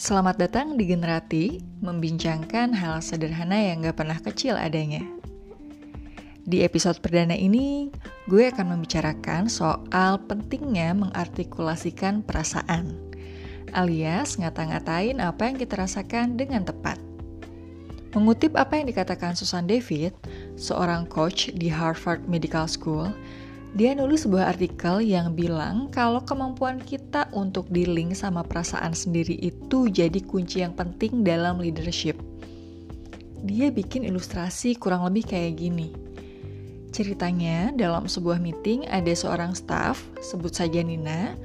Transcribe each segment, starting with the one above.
Selamat datang di Generati, membincangkan hal sederhana yang gak pernah kecil adanya. Di episode perdana ini, gue akan membicarakan soal pentingnya mengartikulasikan perasaan, alias ngata-ngatain apa yang kita rasakan dengan tepat. Mengutip apa yang dikatakan Susan David, seorang coach di Harvard Medical School, dia nulis sebuah artikel yang bilang kalau kemampuan kita untuk dealing sama perasaan sendiri itu jadi kunci yang penting dalam leadership. Dia bikin ilustrasi kurang lebih kayak gini. Ceritanya, dalam sebuah meeting ada seorang staff, sebut saja Nina.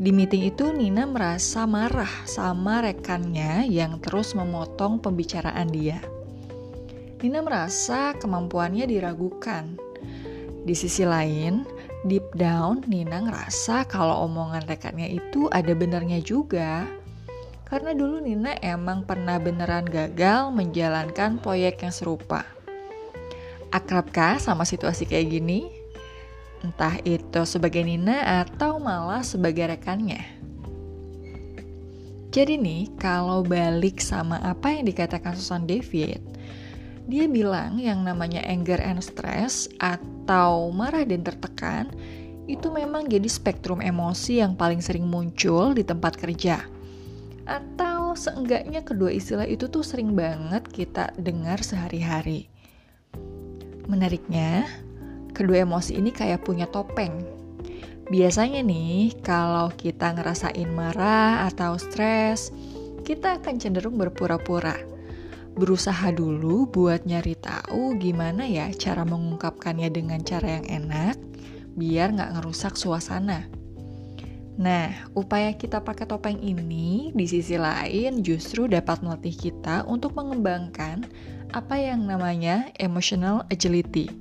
Di meeting itu Nina merasa marah sama rekannya yang terus memotong pembicaraan dia. Nina merasa kemampuannya diragukan di sisi lain, deep down Nina ngerasa kalau omongan rekannya itu ada benernya juga. Karena dulu Nina emang pernah beneran gagal menjalankan proyek yang serupa. Akrabkah sama situasi kayak gini? Entah itu sebagai Nina atau malah sebagai rekannya. Jadi nih, kalau balik sama apa yang dikatakan Susan David, dia bilang yang namanya anger and stress atau marah dan tertekan itu memang jadi spektrum emosi yang paling sering muncul di tempat kerja. Atau seenggaknya kedua istilah itu tuh sering banget kita dengar sehari-hari. Menariknya, kedua emosi ini kayak punya topeng. Biasanya nih, kalau kita ngerasain marah atau stres, kita akan cenderung berpura-pura berusaha dulu buat nyari tahu gimana ya cara mengungkapkannya dengan cara yang enak biar nggak ngerusak suasana. Nah, upaya kita pakai topeng ini di sisi lain justru dapat melatih kita untuk mengembangkan apa yang namanya emotional agility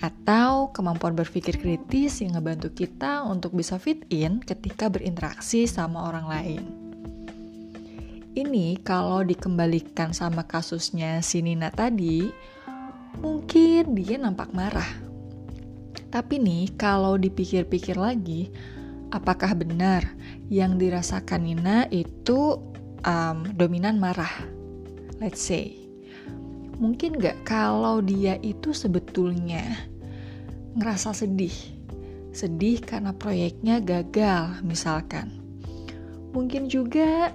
atau kemampuan berpikir kritis yang ngebantu kita untuk bisa fit in ketika berinteraksi sama orang lain. Ini kalau dikembalikan sama kasusnya si Nina tadi, mungkin dia nampak marah. Tapi nih, kalau dipikir-pikir lagi, apakah benar yang dirasakan Nina itu um, dominan marah? Let's say, mungkin gak kalau dia itu sebetulnya ngerasa sedih, sedih karena proyeknya gagal misalkan. Mungkin juga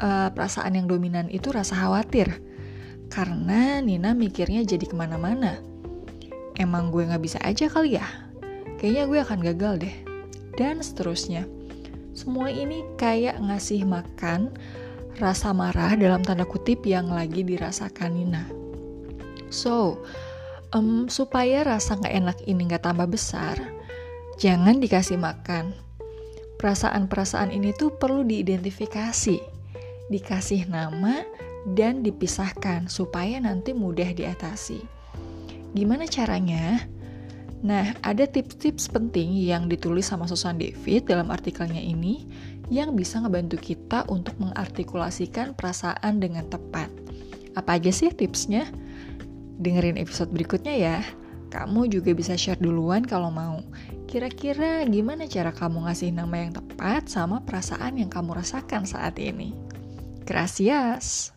uh, perasaan yang dominan itu rasa khawatir. Karena Nina mikirnya jadi ke mana-mana. Emang gue gak bisa aja kali ya? Kayaknya gue akan gagal deh. Dan seterusnya. Semua ini kayak ngasih makan rasa marah dalam tanda kutip yang lagi dirasakan Nina. So, um, supaya rasa gak enak ini gak tambah besar, jangan dikasih makan. Perasaan-perasaan ini tuh perlu diidentifikasi dikasih nama, dan dipisahkan supaya nanti mudah diatasi. Gimana caranya? Nah, ada tips-tips penting yang ditulis sama Susan David dalam artikelnya ini yang bisa ngebantu kita untuk mengartikulasikan perasaan dengan tepat. Apa aja sih tipsnya? Dengerin episode berikutnya ya. Kamu juga bisa share duluan kalau mau. Kira-kira gimana cara kamu ngasih nama yang tepat sama perasaan yang kamu rasakan saat ini? Gracias.